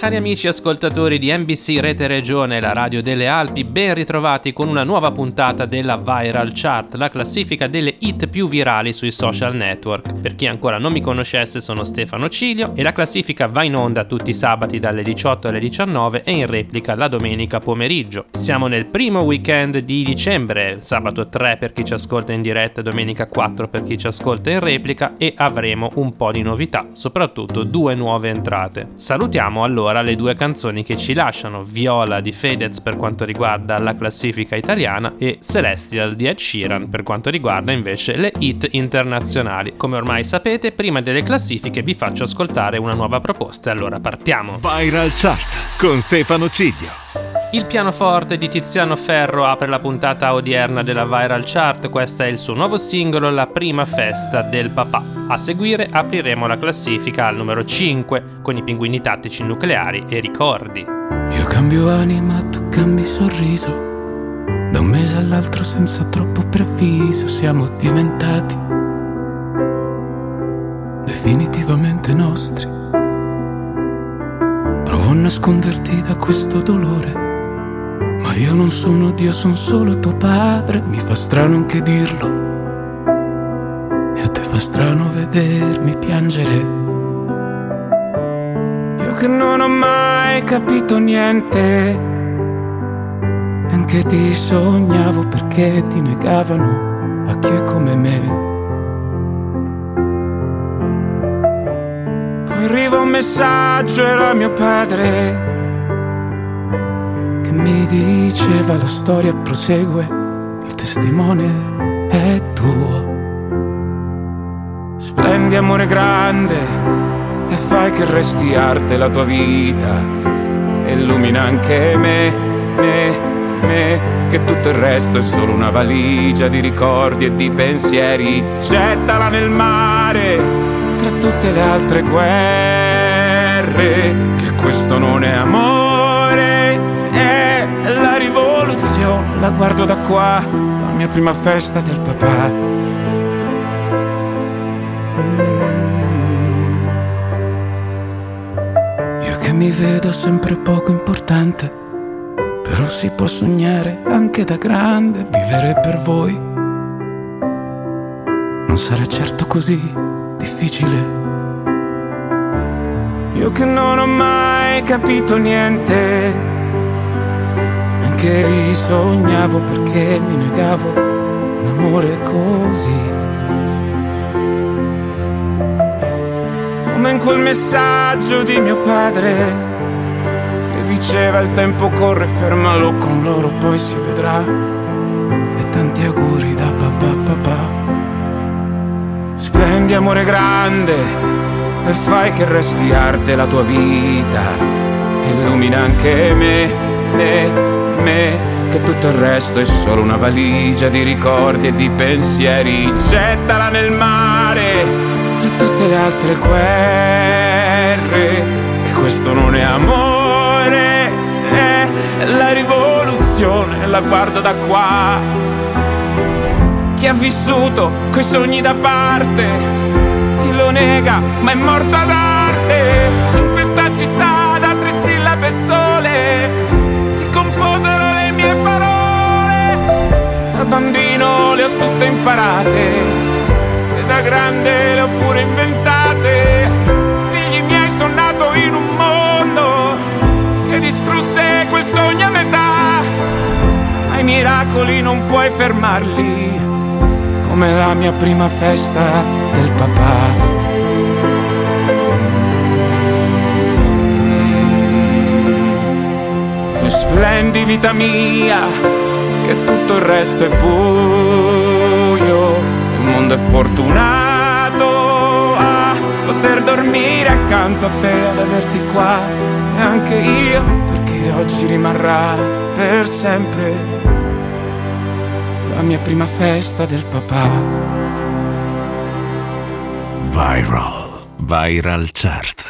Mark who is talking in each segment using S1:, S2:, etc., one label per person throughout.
S1: Cari amici ascoltatori di NBC Rete Regione, la radio delle Alpi, ben ritrovati con una nuova puntata della Viral Chart, la classifica delle hit più virali sui social network. Per chi ancora non mi conoscesse sono Stefano Cilio e la classifica va in onda tutti i sabati dalle 18 alle 19 e in replica la domenica pomeriggio. Siamo nel primo weekend di dicembre, sabato 3 per chi ci ascolta in diretta, domenica 4 per chi ci ascolta in replica e avremo un po' di novità, soprattutto due nuove entrate. Salutiamo allora le due canzoni che ci lasciano, Viola di Fedez per quanto riguarda la classifica italiana e Celestial di Ed Sheeran per quanto riguarda invece le hit internazionali. Come ormai sapete, prima delle classifiche vi faccio ascoltare una nuova proposta, allora partiamo.
S2: Viral chart con Stefano Ciglio.
S1: Il pianoforte di Tiziano Ferro apre la puntata odierna della Viral Chart, questo è il suo nuovo singolo La prima festa del papà. A seguire apriremo la classifica al numero 5 con i pinguini tattici nucleari e ricordi.
S3: Io cambio anima, tu cambi sorriso. Da un mese all'altro senza troppo preavviso siamo diventati definitivamente nostri. Provo a nasconderti da questo dolore, ma io non sono Dio, sono solo tuo padre. Mi fa strano anche dirlo. Fa strano vedermi piangere. Io che non ho mai capito niente, neanche ti sognavo perché ti negavano a chi è come me. Poi arriva un messaggio, era mio padre, che mi diceva la storia prosegue, il testimone Splendi amore grande e fai che resti arte la tua vita. Illumina anche me, me, me, che tutto il resto è solo una valigia di ricordi e di pensieri. Gettala nel mare tra tutte le altre guerre. Che questo non è amore, è la rivoluzione. La guardo da qua, la mia prima festa del papà. Mi vedo sempre poco importante, però si può sognare anche da grande, vivere per voi. Non sarà certo così difficile. Io che non ho mai capito niente, neanche vi sognavo perché mi negavo un amore così. Come in quel messaggio di mio padre che diceva il tempo corre, fermalo con loro, poi si vedrà. E tanti auguri da papà papà. Splendi amore grande e fai che resti arte la tua vita. Illumina anche me, me, me, che tutto il resto è solo una valigia di ricordi e di pensieri. Gettala nel mare tra tutte le altre guerre, che questo non è amore, è la rivoluzione, la guardo da qua. Chi ha vissuto coi sogni da parte, chi lo nega, ma è morto ad arte, in questa città da tre sillabe sole, che composero le mie parole, da bambino le ho tutte imparate da grande le ho pure inventate. Figli miei sono nato in un mondo che distrusse quel sogno a metà, ma i miracoli non puoi fermarli, come la mia prima festa del papà. Tu splendi vita mia, che tutto il resto è il mondo è fortunato a poter dormire accanto a te, ad averti qua
S4: anche io, perché oggi rimarrà per sempre la mia prima festa del papà.
S5: Viral. Viral Chart.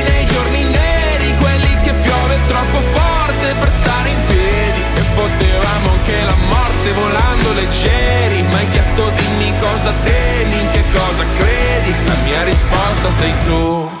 S4: troppo forte per stare in piedi. E potevamo anche la morte volando leggeri. Ma hai chiesto dimmi cosa temi, in che cosa credi? La mia risposta sei tu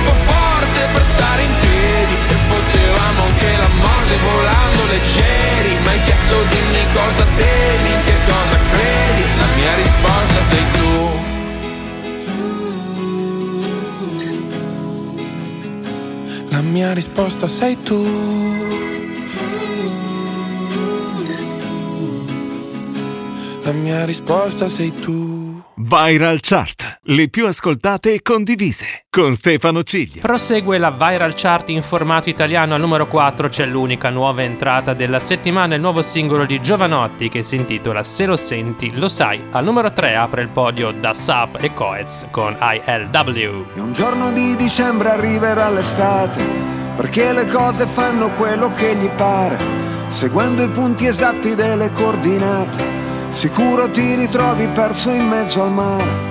S4: troppo forte per stare in piedi. E potevamo anche la morte volando leggeri. Ma hai chiesto dimmi cosa temi, in che cosa credi? La mia risposta sei tu. La mia risposta sei tu. La mia risposta sei tu.
S5: Viral Chart. Le più ascoltate e condivise. Con Stefano Ciglio.
S1: Prosegue la viral chart in formato italiano al numero 4 c'è l'unica nuova entrata della settimana, il nuovo singolo di Giovanotti che si intitola Se lo senti lo sai. Al numero 3 apre il podio da Sub e Coez con ILW.
S6: E un giorno di dicembre arriverà l'estate, perché le cose fanno quello che gli pare, seguendo i punti esatti delle coordinate. Sicuro ti ritrovi perso in mezzo al mare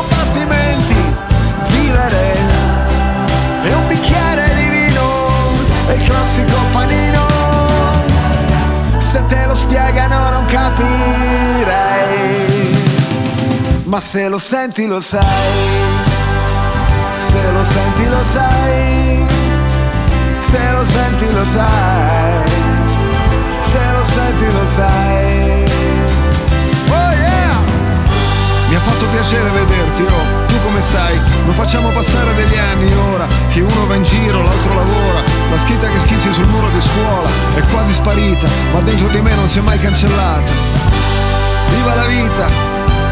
S6: ma se lo senti lo sai. Se lo senti lo sai. Se lo senti lo sai. Se lo senti lo sai. Oh yeah! Mi ha fatto piacere vederti oh. Come stai? Non facciamo passare degli anni ora Che uno va in giro, l'altro lavora. La scritta che schizzi sul muro di scuola È quasi sparita, ma dentro di me non si è mai cancellata. Viva la vita!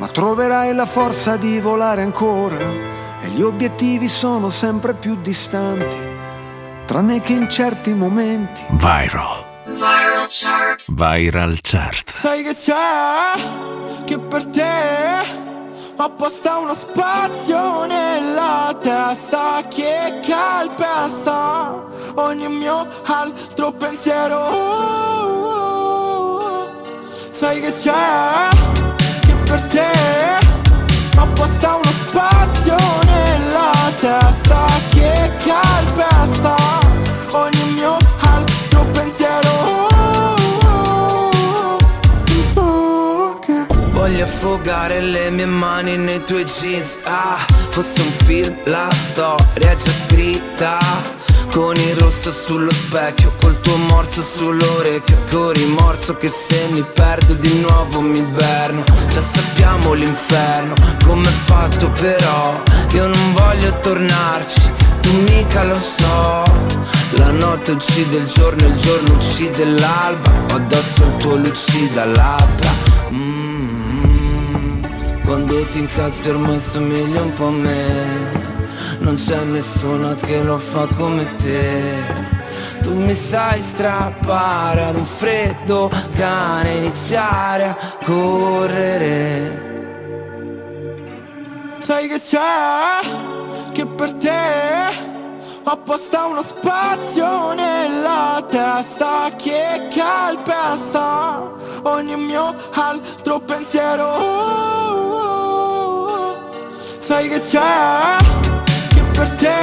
S6: ma troverai la forza di volare ancora. E gli obiettivi sono sempre più distanti, tranne che in certi momenti.
S5: Viral.
S2: Viral chart.
S5: Viral chart.
S7: Sai che c'è? Che per te apposta uno spazio nella testa che calpesta ogni mio altro pensiero. Sai che c'è? Per te apposta uno spazio nella testa che calpesta ogni mio altro pensiero.
S8: Voglio affogare le mie mani nei tuoi jeans Ah, fosse un film, la storia è già scritta Con il rosso sullo specchio, col tuo morso sull'orecchio Con rimorso che se mi perdo di nuovo mi inverno. Già sappiamo l'inferno, com'è fatto però. Io non voglio tornarci, tu mica lo so. La notte uccide il giorno, il giorno uccide l'alba. Ho addosso il tuo lucida labbra. Mm. Quando ti incazzi ormai somigli un po' a me Non c'è nessuno che lo fa come te. Tu mi sai strappare ad un freddo cane Iniziare a correre.
S7: Sai che c'è? Che per te apposta uno spazio nella testa che calpesta ogni mio altro pensiero. Sai che c'è per te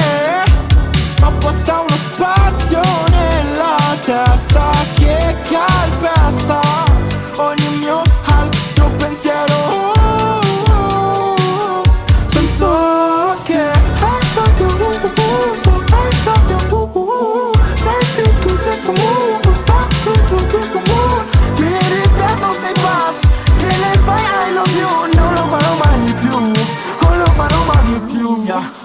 S7: Apposta uno spazio nella testa Che calpesta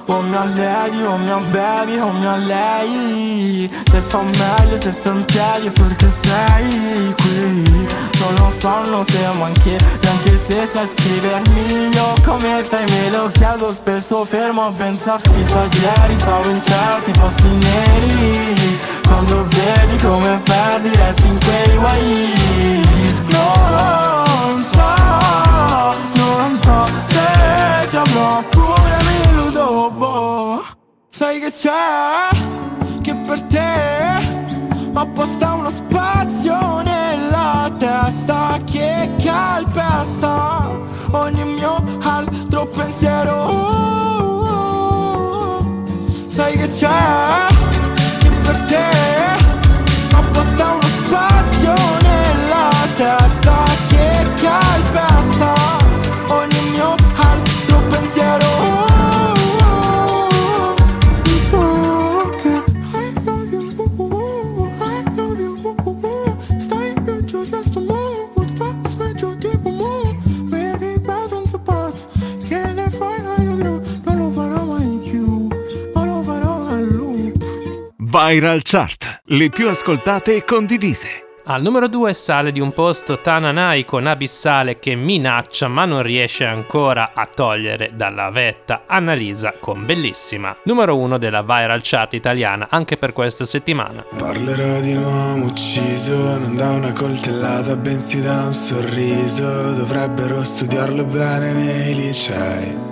S7: più yeah. O mi alledi, o mi abbevi, o mi allei Se fa meglio, se sto in piedi perché sei qui. Non lo sanno se manchi, anche se sai scrivermi. Io come stai me lo chiedo spesso fermo a pensare Chissà ieri stavo in certi posti neri. Quando vedi come perdi resti in quei guai. Non so, non so dirlo pure mi illudo Sai che c'è? Che per te ho apposta uno spazio nella testa Che calpesta ogni mio altro pensiero Sai che c'è?
S5: Viral Chart, le più ascoltate e condivise.
S1: Al numero 2 sale di un posto Tananai con Abissale che minaccia ma non riesce ancora a togliere dalla vetta Annalisa con Bellissima. Numero 1 della viral chart italiana anche per questa settimana.
S9: Parlerò di un uomo ucciso, non da una coltellata, bensì da un sorriso. Dovrebbero studiarlo bene nei licei.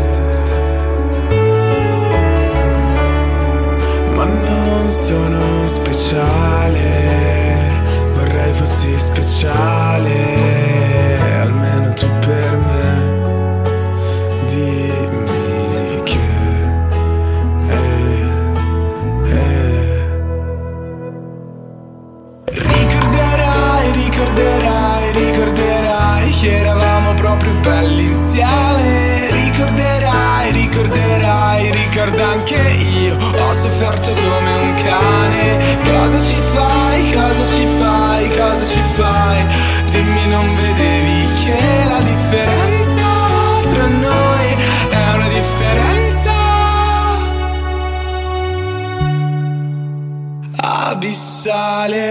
S9: Sono speciale, vorrei fossi speciale, almeno tu per me. Dimmi che. Ricorderai, ricorderai, ricorderai che eravamo proprio belli insieme. Ricorderai, ricorderai, ricorda anche io. Ho sofferto come un cane. Cosa ci fai, cosa ci fai, cosa ci fai? Dimmi, non vedevi che la differenza tra noi è una differenza abissale.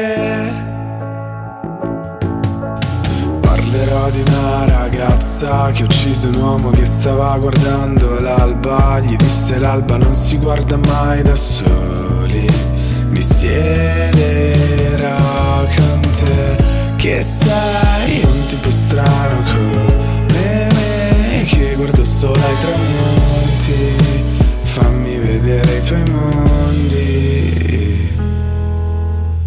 S9: Parlerò di una ragazza che ha ucciso un uomo che stava guardando l'alba. Gli disse l'alba non si guarda mai da soli. Mi siederò con te, che sei un tipo strano come me, che guardo solo ai tramonti. Fammi vedere i tuoi mondi.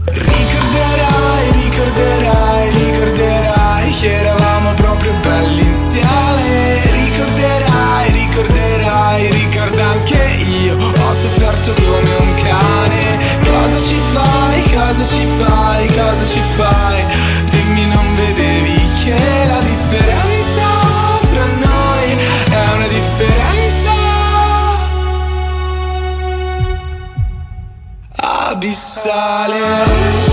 S9: Ricorderai, ricorderai, ricorderai che eravamo proprio belli insieme. Ricorderai, ricorderai, ricorda anche io. Ho sofferto come un cosa ci fai, cosa ci fai? Dimmi, non vedevi che la differenza tra noi è una differenza abissale.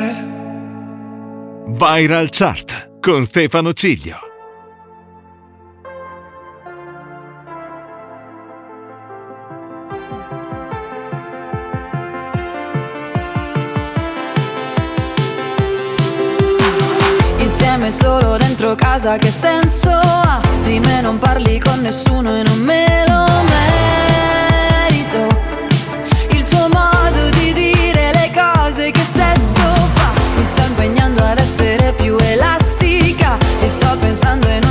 S5: Viral Chart con Stefano Ciglio.
S10: Insieme solo dentro casa che senso ha? Di me non parli con nessuno e non me lo merito Il tuo modo di dire le cose che sesso fa Mi sta impegnando pensando e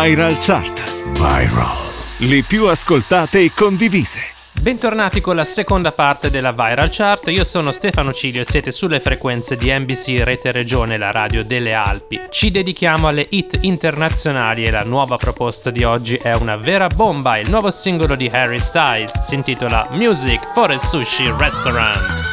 S11: Viral chart.
S2: Viral. Le più ascoltate e condivise.
S1: Bentornati con la seconda parte della Viral Chart, io sono Stefano Cilio e siete sulle frequenze di NBC Rete Regione, la radio delle Alpi. Ci dedichiamo alle hit internazionali e la nuova proposta di oggi è una vera bomba, il nuovo singolo di Harry Styles si intitola Music for a Sushi Restaurant.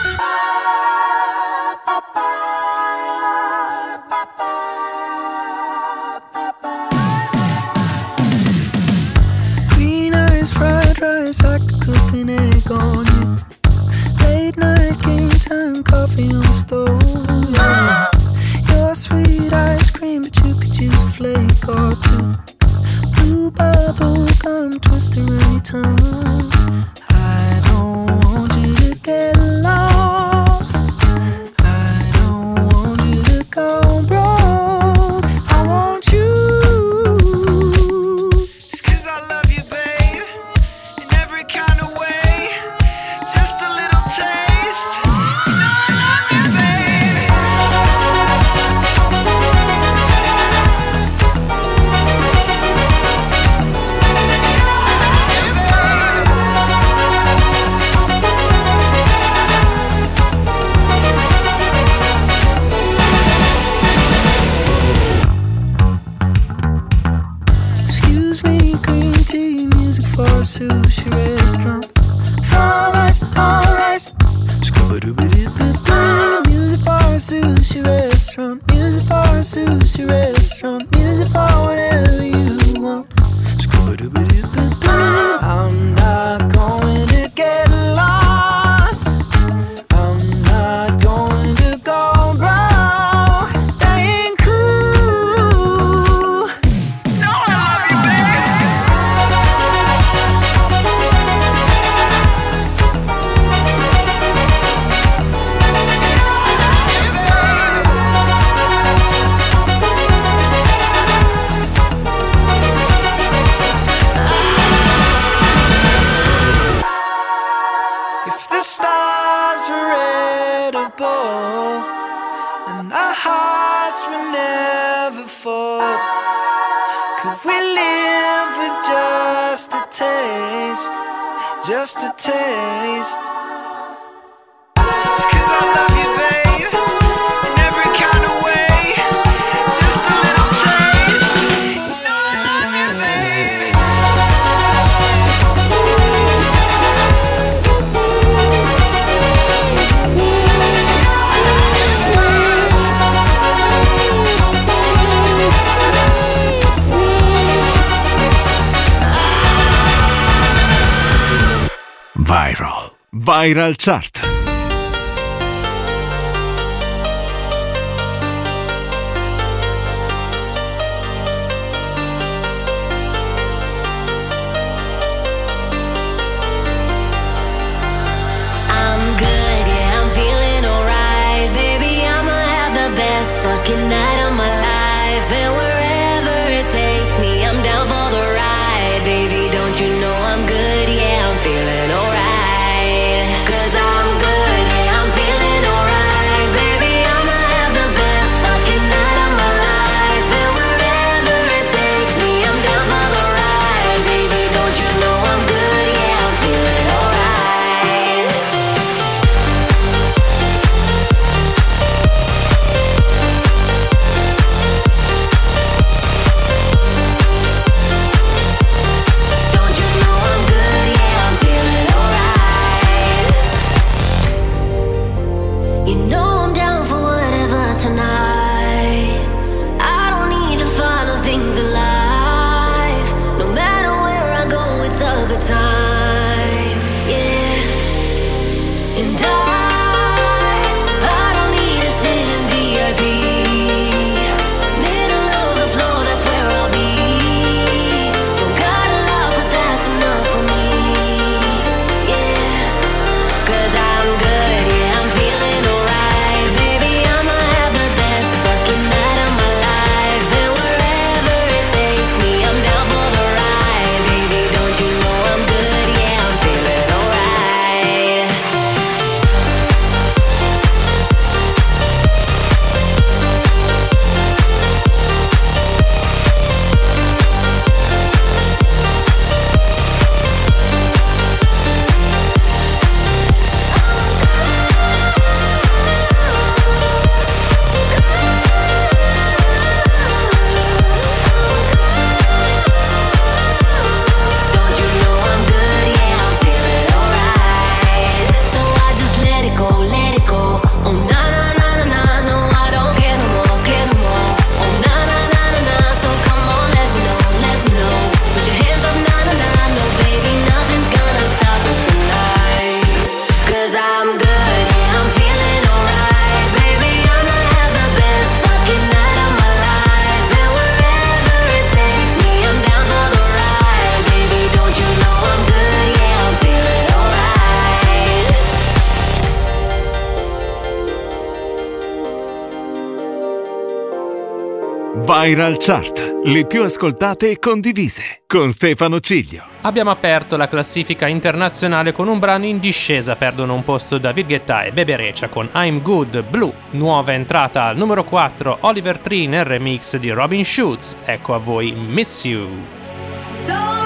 S12: Egg on. Late night game time, coffee on the stove. yeah. Your sweet ice cream, but you could use a flake or two. Blue bubble gum twist around your tongue. I don't want you to get just a taste.
S5: Viral. Viral Chart. Viral Chart, le più ascoltate e condivise, con Stefano Ciglio.
S1: Abbiamo aperto la classifica internazionale con un brano in discesa, perdono un posto da Guetta e Bebe Recia con I'm Good Blue. Nuova entrata al numero 4, Oliver Tree nel remix di Robin Schultz. Ecco a voi Miss You.
S10: Don't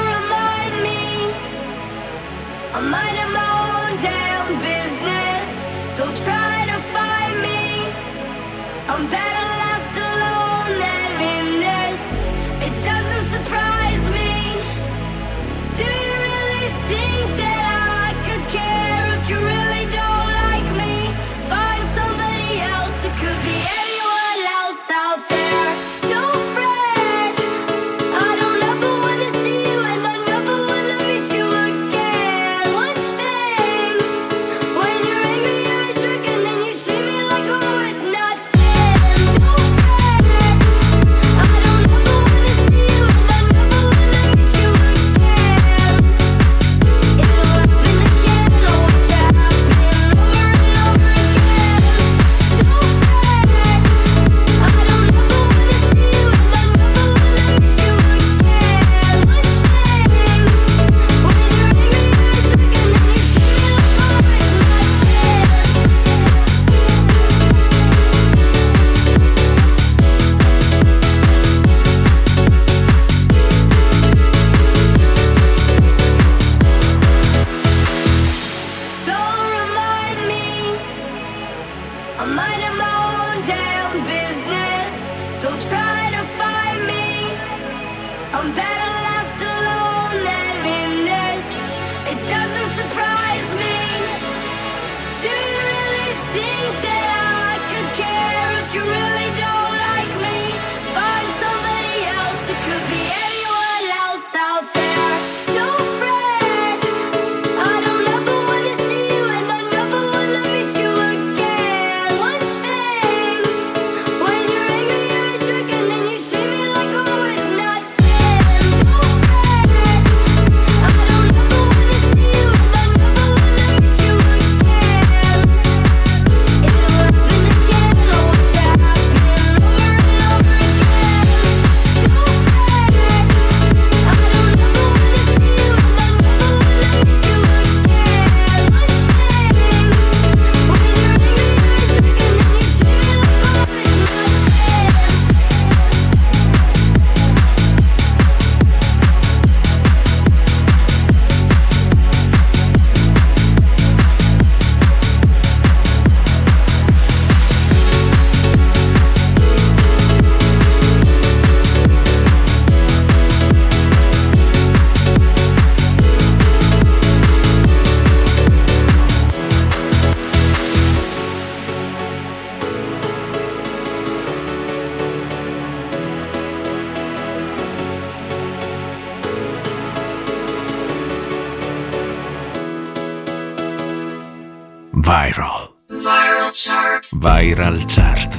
S5: Viral
S2: Chart.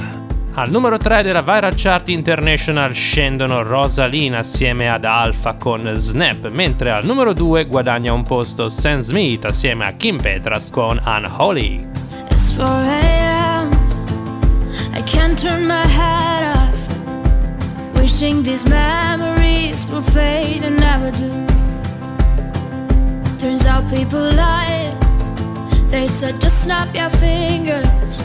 S1: Al numero 3 della Viral Chart International scendono Rosalina assieme ad Alpha con Snap, mentre al numero 2 guadagna un posto Sam Smith assieme a Kim Petras con Unholy.
S10: It's 4 a.m. I can't turn my head off. Wishing these memories will fade and never do. Turns out people lie. They said just snap your fingers.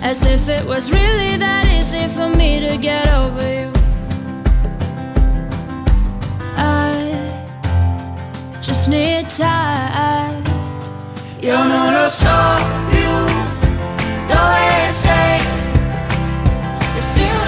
S10: As if it was really that easy for me to get over you. I just need time. Io non lo so più dove sei. You're still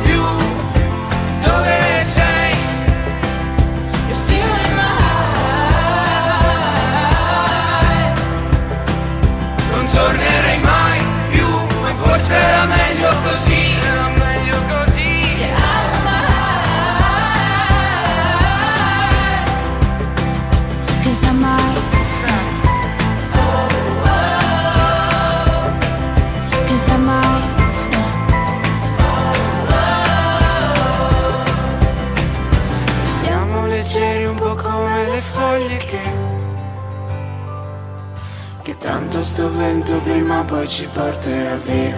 S8: forse era meglio così. Era meglio così.
S10: Get out of my heart. 'Cause I might snap. Oh, oh. 'Cause I might snap. Oh, oh.
S8: Stiamo leggeri un po' come le foglie che. Che tanto sto vento prima o poi ci porterà via,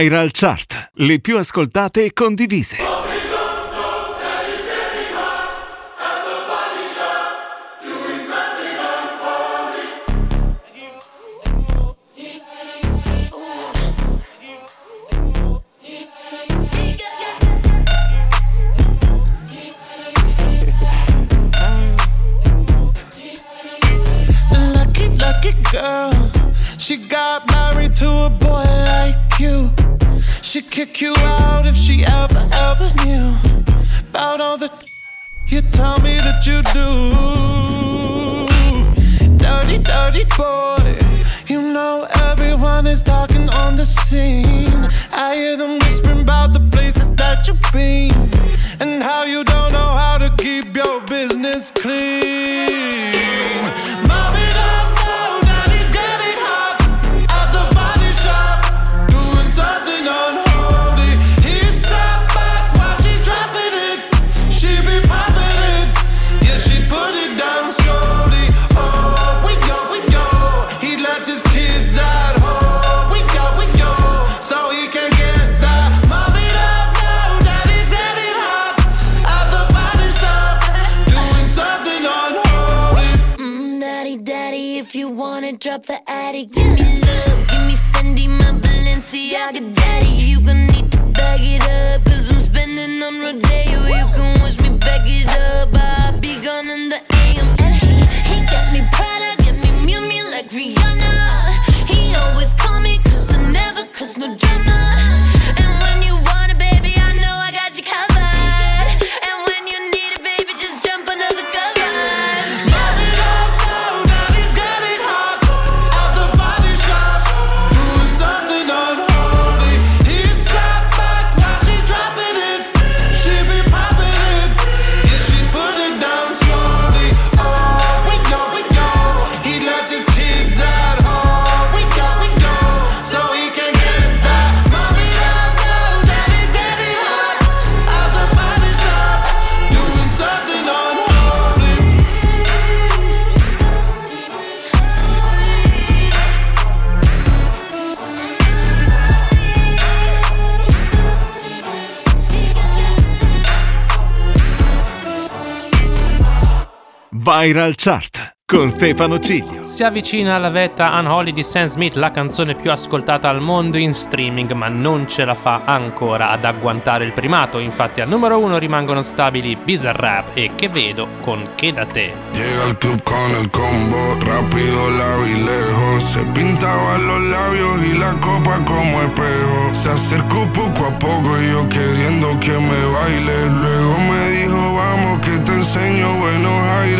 S5: Viral Chart. Le più ascoltate e condivise.
S7: town is talking on the scene. I hear them whispering about the places that you've been and how you don't know how to keep your business clean. it
S5: up.
S2: Viral Chart con Stefano Ciglio.
S1: Si avvicina alla vetta Unholy di Sam Smith, la canzone più ascoltata al mondo in streaming, ma non ce la fa ancora ad agguantare il primato. Infatti al numero uno rimangono stabili Bizarrap e Che Vedo con Che da te.
S13: Llega al club con il combo, rapido la lejos, se pintava los labios y la copa como espejo. Se acercó poco a poco io yo queriendo que me baile, luego me dijo vamos che te enseño buenos aires.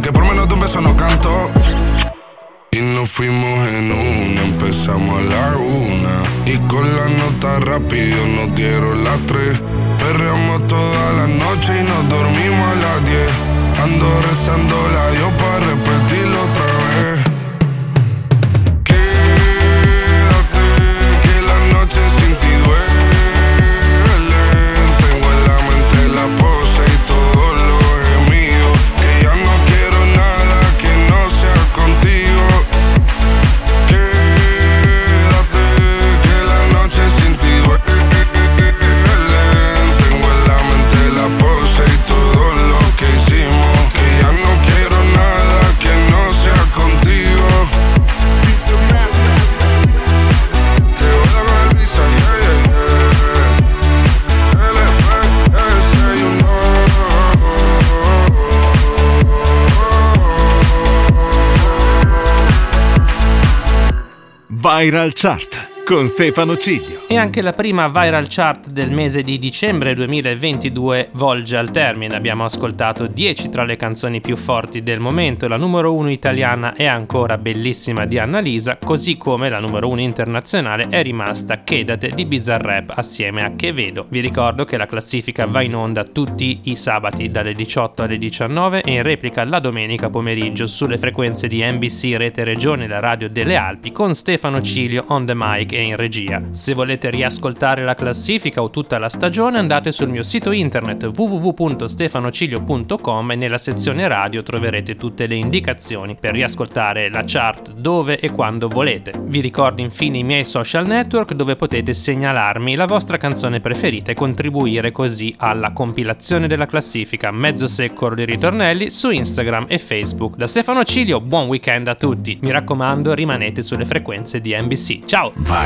S13: que por menos de un beso no canto. Y nos fuimos en una, empezamos a la una. Y con la nota rápido nos dieron las tres. Perreamos toda la noche y nos dormimos a las diez. Ando rezando la Dios para repetir
S5: Viral Chart con Stefano Ciglio.
S1: E anche la prima viral chart del mese di dicembre 2022 volge al termine. Abbiamo ascoltato 10 tra le canzoni più forti del momento. La numero 1 italiana è ancora bellissima di Annalisa, così come la numero 1 internazionale è rimasta Kedate di Bizarrap assieme a Che Vedo. Vi ricordo che la classifica va in onda tutti i sabati dalle 18 alle 19 e in replica la domenica pomeriggio sulle frequenze di NBC Rete Regione, la radio delle Alpi, con Stefano Cilio on the mic e in regia. Se volete riascoltare la classifica o tutta la stagione andate sul mio sito internet www.stefanocilio.com e nella sezione radio troverete tutte le indicazioni per riascoltare la chart dove e quando volete. Vi ricordo infine i miei social network dove potete segnalarmi la vostra canzone preferita e contribuire così alla compilazione della classifica mezzo secco di ritornelli su Instagram e Facebook. Da Stefano Cilio, buon weekend a tutti. Mi raccomando, rimanete sulle frequenze di NBC. Ciao!
S5: Viral.